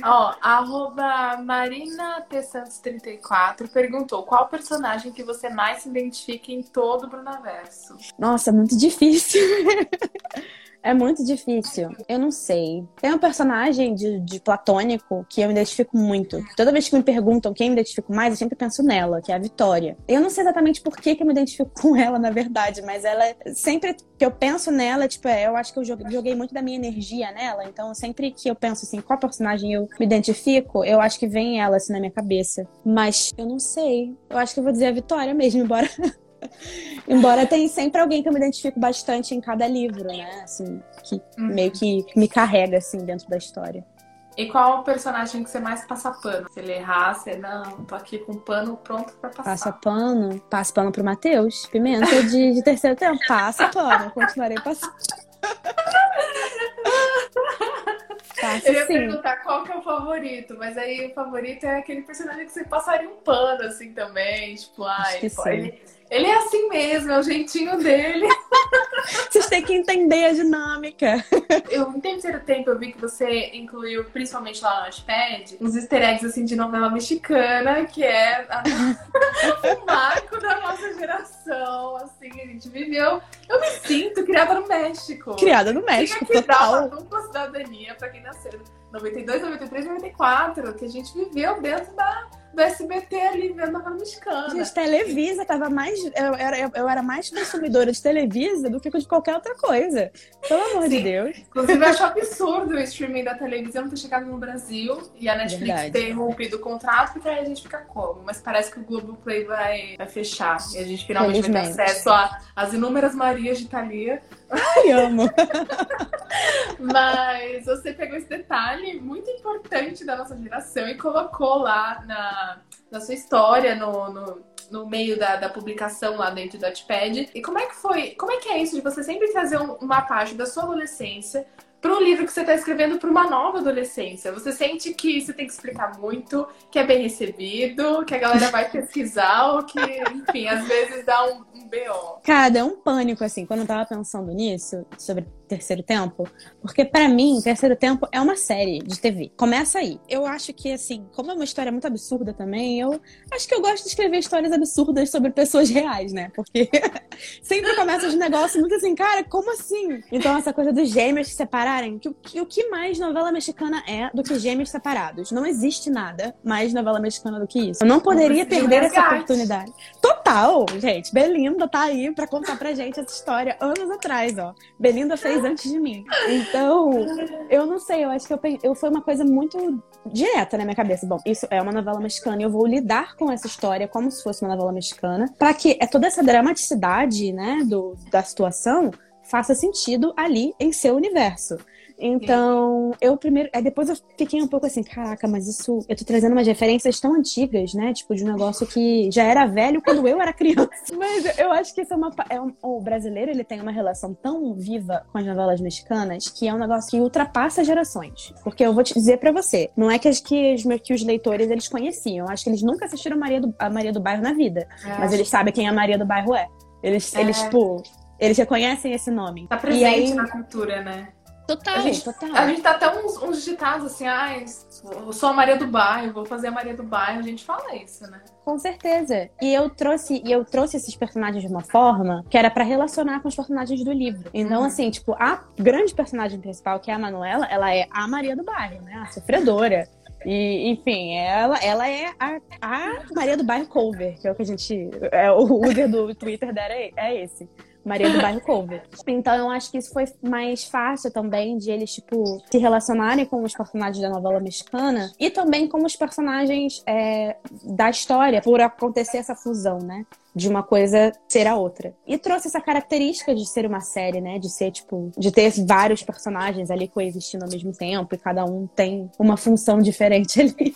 Ó, arroba Marina T. Santos 34 perguntou qual personagem que você mais se identifica em todo o Brunaverso? Nossa, muito difícil. [LAUGHS] É muito difícil. Eu não sei. Tem um personagem de, de platônico que eu me identifico muito. Toda vez que me perguntam quem me identifico mais, eu sempre penso nela, que é a Vitória. Eu não sei exatamente por que, que eu me identifico [LAUGHS] com ela, na verdade, mas ela sempre que eu penso nela, tipo, é, eu acho que eu joguei muito da minha energia nela. Então, sempre que eu penso assim, qual personagem eu me identifico, eu acho que vem ela assim na minha cabeça. Mas eu não sei. Eu acho que eu vou dizer a Vitória mesmo, embora [LAUGHS] Embora tenha sempre alguém que eu me identifico bastante em cada livro, né? Assim, que uhum. meio que me carrega, assim, dentro da história. E qual o personagem que você mais passa pano? Se ele errar, você não, tô aqui com pano pronto pra passar. Passa pano? Passa pano pro Matheus. Pimenta de, de terceiro tempo. Passa pano. Continuarei passando. Passa, eu ia sim. perguntar qual que é o favorito, mas aí o favorito é aquele personagem que você passaria um pano, assim, também. Tipo, ai, ele, ele é assim mesmo, é o jeitinho dele. [LAUGHS] Vocês têm que entender a dinâmica. Eu, em terceiro tempo, eu vi que você incluiu, principalmente lá no Notepad, uns easter eggs assim, de novela mexicana, que é a... [LAUGHS] o marco da nossa geração. Assim, a gente viveu. Eu me sinto criada no México. Criada no México, Tinha que total. dar uma dupla cidadania pra quem nasceu 92, 93, 94, que a gente viveu dentro da do SBT ali vendo a mexicana. Gente, Televisa tava mais. Eu, eu, eu, era mais consumidora de Televisa do que de qualquer outra coisa. Pelo amor Sim. de Deus. Inclusive, eu acho absurdo o streaming da televisão ter chegado no Brasil e a Netflix Verdade. ter rompido o contrato, porque aí a gente fica como? Mas parece que o Globoplay vai, vai fechar e a gente finalmente vai ter acesso às inúmeras Marias de Thalia. Ai, amo! [LAUGHS] Mas você pegou esse detalhe muito importante da nossa geração e colocou lá na, na sua história, no, no, no meio da, da, publicação lá dentro do Notepad. E como é que foi? Como é que é isso de você sempre trazer uma parte da sua adolescência para um livro que você está escrevendo para uma nova adolescência? Você sente que você tem que explicar muito, que é bem recebido, que a galera vai pesquisar, ou que, enfim, às vezes dá um, um BO? Cara, é um pânico, assim, quando eu tava pensando nisso, sobre Terceiro Tempo, porque para mim, Terceiro Tempo é uma série de TV. Começa aí. Eu acho que, assim, como é uma história muito absurda também, eu acho que eu gosto de escrever histórias absurdas sobre pessoas reais, né? Porque [LAUGHS] sempre começa de negócio muito assim, cara, como assim? Então, essa coisa dos gêmeos se separarem, que, que, o que mais novela mexicana é do que gêmeos separados? Não existe nada mais novela mexicana do que isso. Eu não poderia perder essa oportunidade. Total, gente. Belinda tá aí pra contar pra gente essa história anos atrás, ó. Belinda fez fez antes de mim. Então, eu não sei, eu acho que eu, eu foi uma coisa muito direta na minha cabeça. Bom, isso é uma novela mexicana e eu vou lidar com essa história como se fosse uma novela mexicana, para que é toda essa dramaticidade, né, do, da situação faça sentido ali em seu universo. Então, eu primeiro. Aí depois eu fiquei um pouco assim, caraca, mas isso. Eu tô trazendo umas referências tão antigas, né? Tipo, de um negócio que já era velho quando eu era [LAUGHS] criança. Mas eu acho que isso é uma. É um, o brasileiro, ele tem uma relação tão viva com as novelas mexicanas que é um negócio que ultrapassa gerações. Porque eu vou te dizer para você, não é que, as, que, os, que os leitores eles conheciam. Eu acho que eles nunca assistiram Maria do, a Maria do Bairro na vida. É. Mas eles sabem quem a Maria do Bairro é. Eles, é. eles tipo. Eles reconhecem esse nome. Tá presente aí, na cultura, né? Total, a gente, total. A gente tá até uns, uns ditados assim, ah, eu sou a Maria do Bairro, vou fazer a Maria do Bairro. A gente fala isso, né? Com certeza. E eu trouxe, e eu trouxe esses personagens de uma forma que era para relacionar com os personagens do livro. Então, uhum. assim, tipo, a grande personagem principal, que é a Manuela, ela é a Maria do Bairro, né? A sofredora. E, enfim, ela, ela é a, a Maria do Bairro Cover, que é o que a gente. É, o user [LAUGHS] do Twitter dela é, é esse. Maria do Bairro Cover. [LAUGHS] Então eu acho que isso foi mais fácil também de eles, tipo, se relacionarem com os personagens da novela mexicana e também com os personagens é, da história, por acontecer essa fusão, né? De uma coisa ser a outra. E trouxe essa característica de ser uma série, né? De ser, tipo, de ter vários personagens ali coexistindo ao mesmo tempo e cada um tem uma função [LAUGHS] diferente ali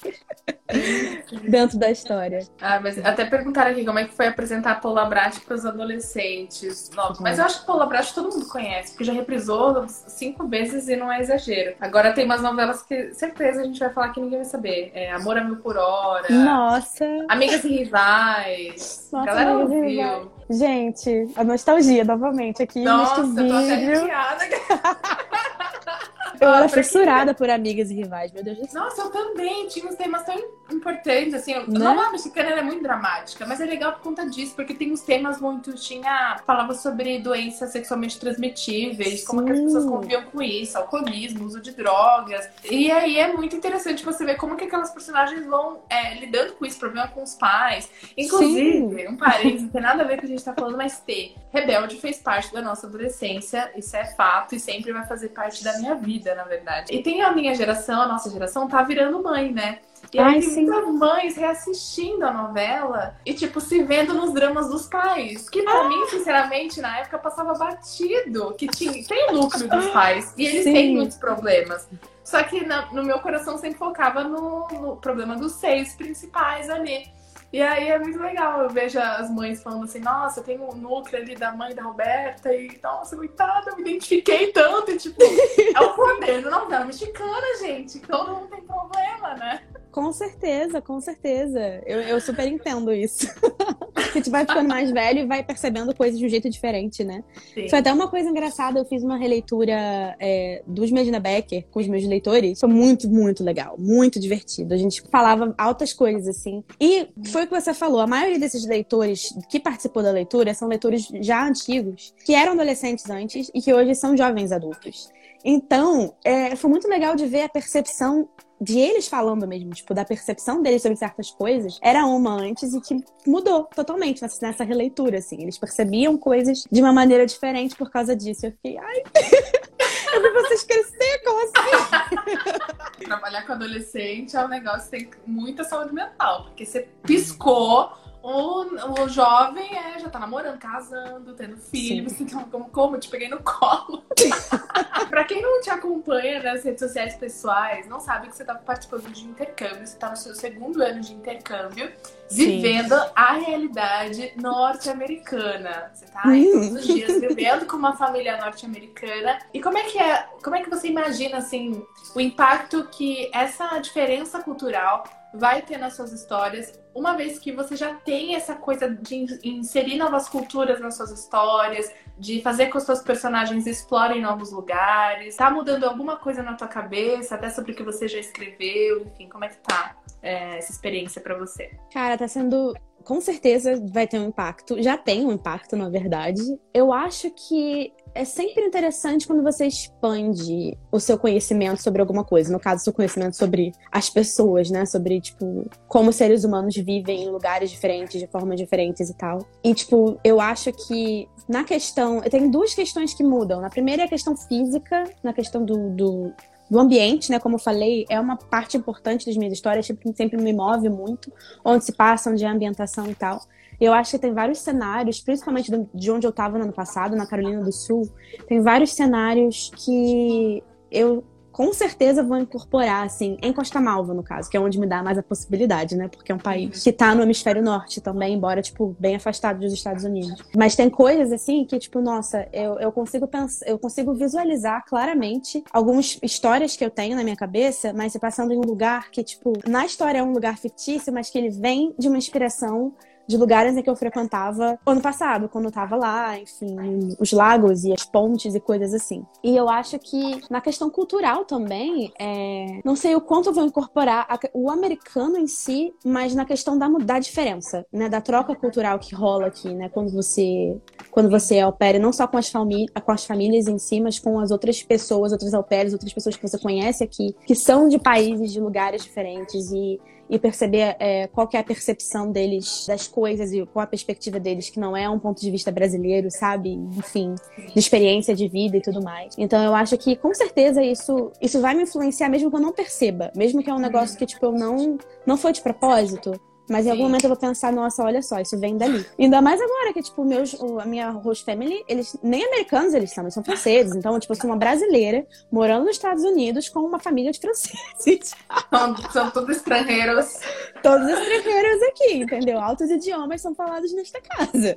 [LAUGHS] dentro da história. Ah, mas até perguntaram aqui como é que foi apresentar Paula Brat para os adolescentes. Mas eu acho que Paula Brat todo mundo conhece, porque já reprisou cinco vezes e não é exagero. Agora tem umas novelas que certeza a gente vai falar que ninguém vai saber. É Amor a Mil por Hora. Nossa! Amigas e Rivais. Nossa, Galera ouviu. Gente, a nostalgia novamente aqui Nossa, neste vídeo. Nossa, eu tô até Eu era fissurada por amigas e rivais, meu Deus do céu. Nossa, eu também. Tinha uns temas tão importantes, assim. Né? A novela mexicana é muito dramática, mas é legal por conta disso, porque tem uns temas muito. Tinha. Falava sobre doenças sexualmente transmitíveis, Sim. como que as pessoas conviviam com isso, alcoolismo, uso de drogas. E aí é muito interessante você ver como que aquelas personagens vão é, lidando com esse problema com os pais. Inclusive, Sim. um parênteses, não tem nada a ver com o que a gente tá falando, mas ter. Rebelde fez parte da nossa adolescência, isso é fato, e sempre vai fazer parte da minha vida, na verdade. E tem a minha geração, a nossa geração, tá virando mãe, né? E aí tem muitas mães reassistindo a novela e, tipo, se vendo nos dramas dos pais. Que pra ah. mim, sinceramente, na época passava batido. Que tinha, tem o núcleo dos pais. E eles sim. têm muitos problemas. Só que na, no meu coração sempre focava no, no problema dos seis principais ali. E aí é muito legal, eu vejo as mães falando assim, nossa, tem um núcleo ali da mãe da Roberta e, nossa, coitada, eu me identifiquei tanto. E, tipo, é o poder da novela mexicana, gente. Todo mundo tem problema, né? Com certeza, com certeza. Eu, eu super entendo isso. [LAUGHS] a gente vai ficando mais velho e vai percebendo coisas de um jeito diferente, né? Sim. Foi até uma coisa engraçada, eu fiz uma releitura é, dos Medina Becker com os meus leitores. Foi muito, muito legal, muito divertido. A gente falava altas coisas, assim. E foi o que você falou, a maioria desses leitores que participou da leitura são leitores já antigos, que eram adolescentes antes e que hoje são jovens adultos. Então, é, foi muito legal de ver a percepção de eles falando mesmo, tipo, da percepção deles sobre certas coisas, era uma antes e que mudou totalmente nessa, nessa releitura, assim. Eles percebiam coisas de uma maneira diferente por causa disso. Eu fiquei, ai. [LAUGHS] Eu vi vocês crescer, como assim? [LAUGHS] Trabalhar com adolescente é um negócio que tem muita saúde mental, porque você piscou, o, o jovem é, já tá namorando, casando, tendo filhos, então como, como te peguei no colo. [LAUGHS] pra quem não te acompanha nas redes sociais pessoais, não sabe que você tá participando de intercâmbio, você tá no seu segundo ano de intercâmbio, Sim. vivendo a realidade norte-americana. Você tá aí todos os dias vivendo com uma família norte-americana. E como é que é, como é que você imagina assim o impacto que essa diferença cultural vai ter nas suas histórias, uma vez que você já tem essa coisa de inserir novas culturas nas suas histórias, de fazer com que os seus personagens explorem novos lugares, tá mudando alguma coisa na tua cabeça, até sobre o que você já escreveu, enfim, como é que tá é, essa experiência para você? Cara, tá sendo com certeza vai ter um impacto. Já tem um impacto, na verdade. Eu acho que é sempre interessante quando você expande o seu conhecimento sobre alguma coisa. No caso, seu conhecimento sobre as pessoas, né? Sobre, tipo, como seres humanos vivem em lugares diferentes, de formas diferentes e tal. E, tipo, eu acho que na questão. Tem duas questões que mudam. Na primeira é a questão física, na questão do, do do ambiente, né? Como eu falei, é uma parte importante das minhas histórias, sempre, sempre me move muito, onde se passa, onde é a ambientação e tal. Eu acho que tem vários cenários, principalmente de onde eu estava no ano passado, na Carolina do Sul, tem vários cenários que eu com certeza vou incorporar, assim, em Costa Malva, no caso, que é onde me dá mais a possibilidade, né? Porque é um país que tá no hemisfério norte também, embora, tipo, bem afastado dos Estados Unidos. Mas tem coisas, assim, que, tipo, nossa, eu, eu consigo pensar, eu consigo visualizar claramente algumas histórias que eu tenho na minha cabeça, mas se passando em um lugar que, tipo, na história é um lugar fictício, mas que ele vem de uma inspiração de lugares em que eu frequentava ano passado, quando eu tava lá, enfim, os lagos e as pontes e coisas assim. E eu acho que na questão cultural também, é... não sei o quanto eu vou incorporar o americano em si, mas na questão da, da diferença, né, da troca cultural que rola aqui, né, quando você quando você opera não só com as, com as famílias em si, mas com as outras pessoas, outras au outras pessoas que você conhece aqui, que são de países, de lugares diferentes e e perceber é, qual que é a percepção deles das coisas e qual a perspectiva deles, que não é um ponto de vista brasileiro, sabe? Enfim, de experiência de vida e tudo mais. Então eu acho que com certeza isso, isso vai me influenciar mesmo que eu não perceba, mesmo que é um negócio que tipo eu não não foi de propósito, mas em algum momento eu vou pensar, nossa, olha só, isso vem dali. Ainda mais agora que, tipo, meus, a minha host family, eles nem americanos eles são, eles são franceses. Então, tipo, eu sou uma brasileira morando nos Estados Unidos com uma família de franceses. [LAUGHS] São, são todos estrangeiros. Todos estrangeiros aqui, entendeu? Altos idiomas são falados nesta casa.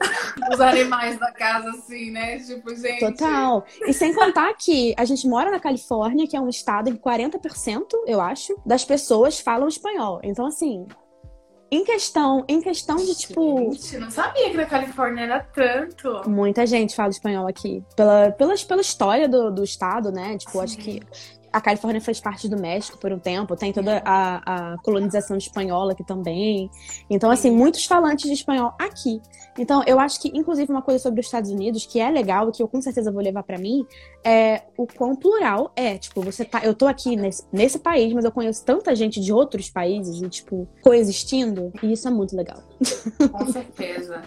Os animais da casa, assim, né? Tipo, gente. Total. E sem contar que a gente mora na Califórnia, que é um estado em 40%, eu acho, das pessoas falam espanhol. Então, assim, em questão, em questão de tipo. Gente, não sabia que na Califórnia era tanto. Muita gente fala espanhol aqui. Pela, pela, pela história do, do estado, né? Tipo, Sim. acho que a Califórnia fez parte do México por um tempo, tem toda a, a, colonização espanhola aqui também. Então, assim, muitos falantes de espanhol aqui. Então, eu acho que, inclusive, uma coisa sobre os Estados Unidos que é legal e que eu com certeza vou levar para mim é o quão plural é. Tipo, você tá. Eu tô aqui nesse, nesse país, mas eu conheço tanta gente de outros países e, tipo, coexistindo. E isso é muito legal. Com certeza.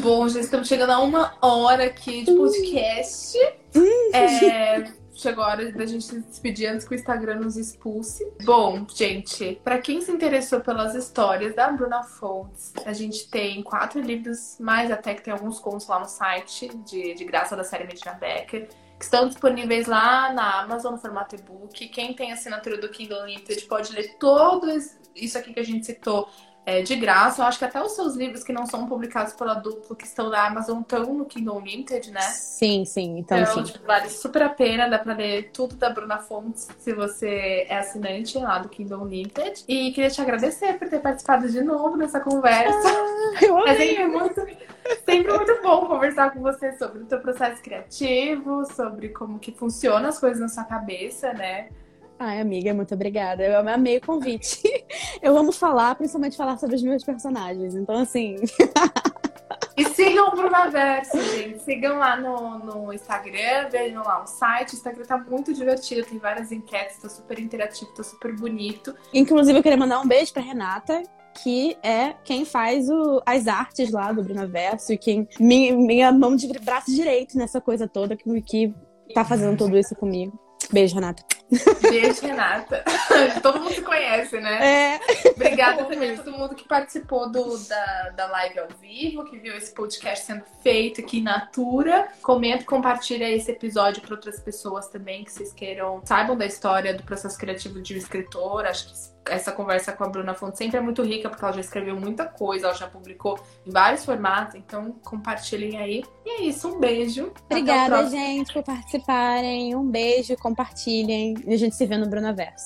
Bom, já estamos chegando a uma hora aqui de podcast. Hum. É, chegou a hora da gente se despedir antes que o Instagram nos expulse. Bom, gente, para quem se interessou pelas histórias da Bruna Fontes, a gente tem quatro livros, mais até que tem alguns contos lá no site de, de graça da série Medina Becker que estão disponíveis lá na Amazon no formato e-book. Quem tem assinatura do Kindle Unlimited pode ler todo isso aqui que a gente citou é, de graça. Eu acho que até os seus livros que não são publicados pela dupla, que estão na Amazon, estão no Kindle Unlimited, né? Sim, sim. Então, então sim. Tipo, vale super a pena. Dá pra ler tudo da Bruna Fontes, se você é assinante lá do Kindle Unlimited. E queria te agradecer por ter participado de novo nessa conversa. Ah, eu amei. É sempre muito, sempre muito bom conversar com você sobre o teu processo criativo, sobre como que funcionam as coisas na sua cabeça, né? Ai, amiga, muito obrigada. Eu amei o convite. [LAUGHS] Eu amo falar, principalmente falar sobre os meus personagens. Então, assim. [LAUGHS] E sigam o Brunaverso, gente. Sigam lá no, no Instagram, vejam lá o site. O Instagram tá muito divertido, tem várias enquetes, tá super interativo, tá super bonito. Inclusive, eu queria mandar um beijo pra Renata, que é quem faz o, as artes lá do Brunaverso e quem. Minha, minha mão de braço direito nessa coisa toda que, que tá fazendo tudo isso comigo. Beijo, Renata. Beijo, Renata. [LAUGHS] todo mundo se conhece, né? É. Obrigada também a todo mundo que participou do, da, da live ao vivo, que viu esse podcast sendo feito aqui na Natura. Comenta, compartilha esse episódio para outras pessoas também que vocês queiram, saibam da história do processo criativo de um escritor. Acho que essa conversa com a Bruna Fonte sempre é muito rica, porque ela já escreveu muita coisa, ela já publicou em vários formatos, então compartilhem aí. E é isso, um beijo. Obrigada, gente, por participarem. Um beijo, compartilhem. E a gente se vê no Brunaverso.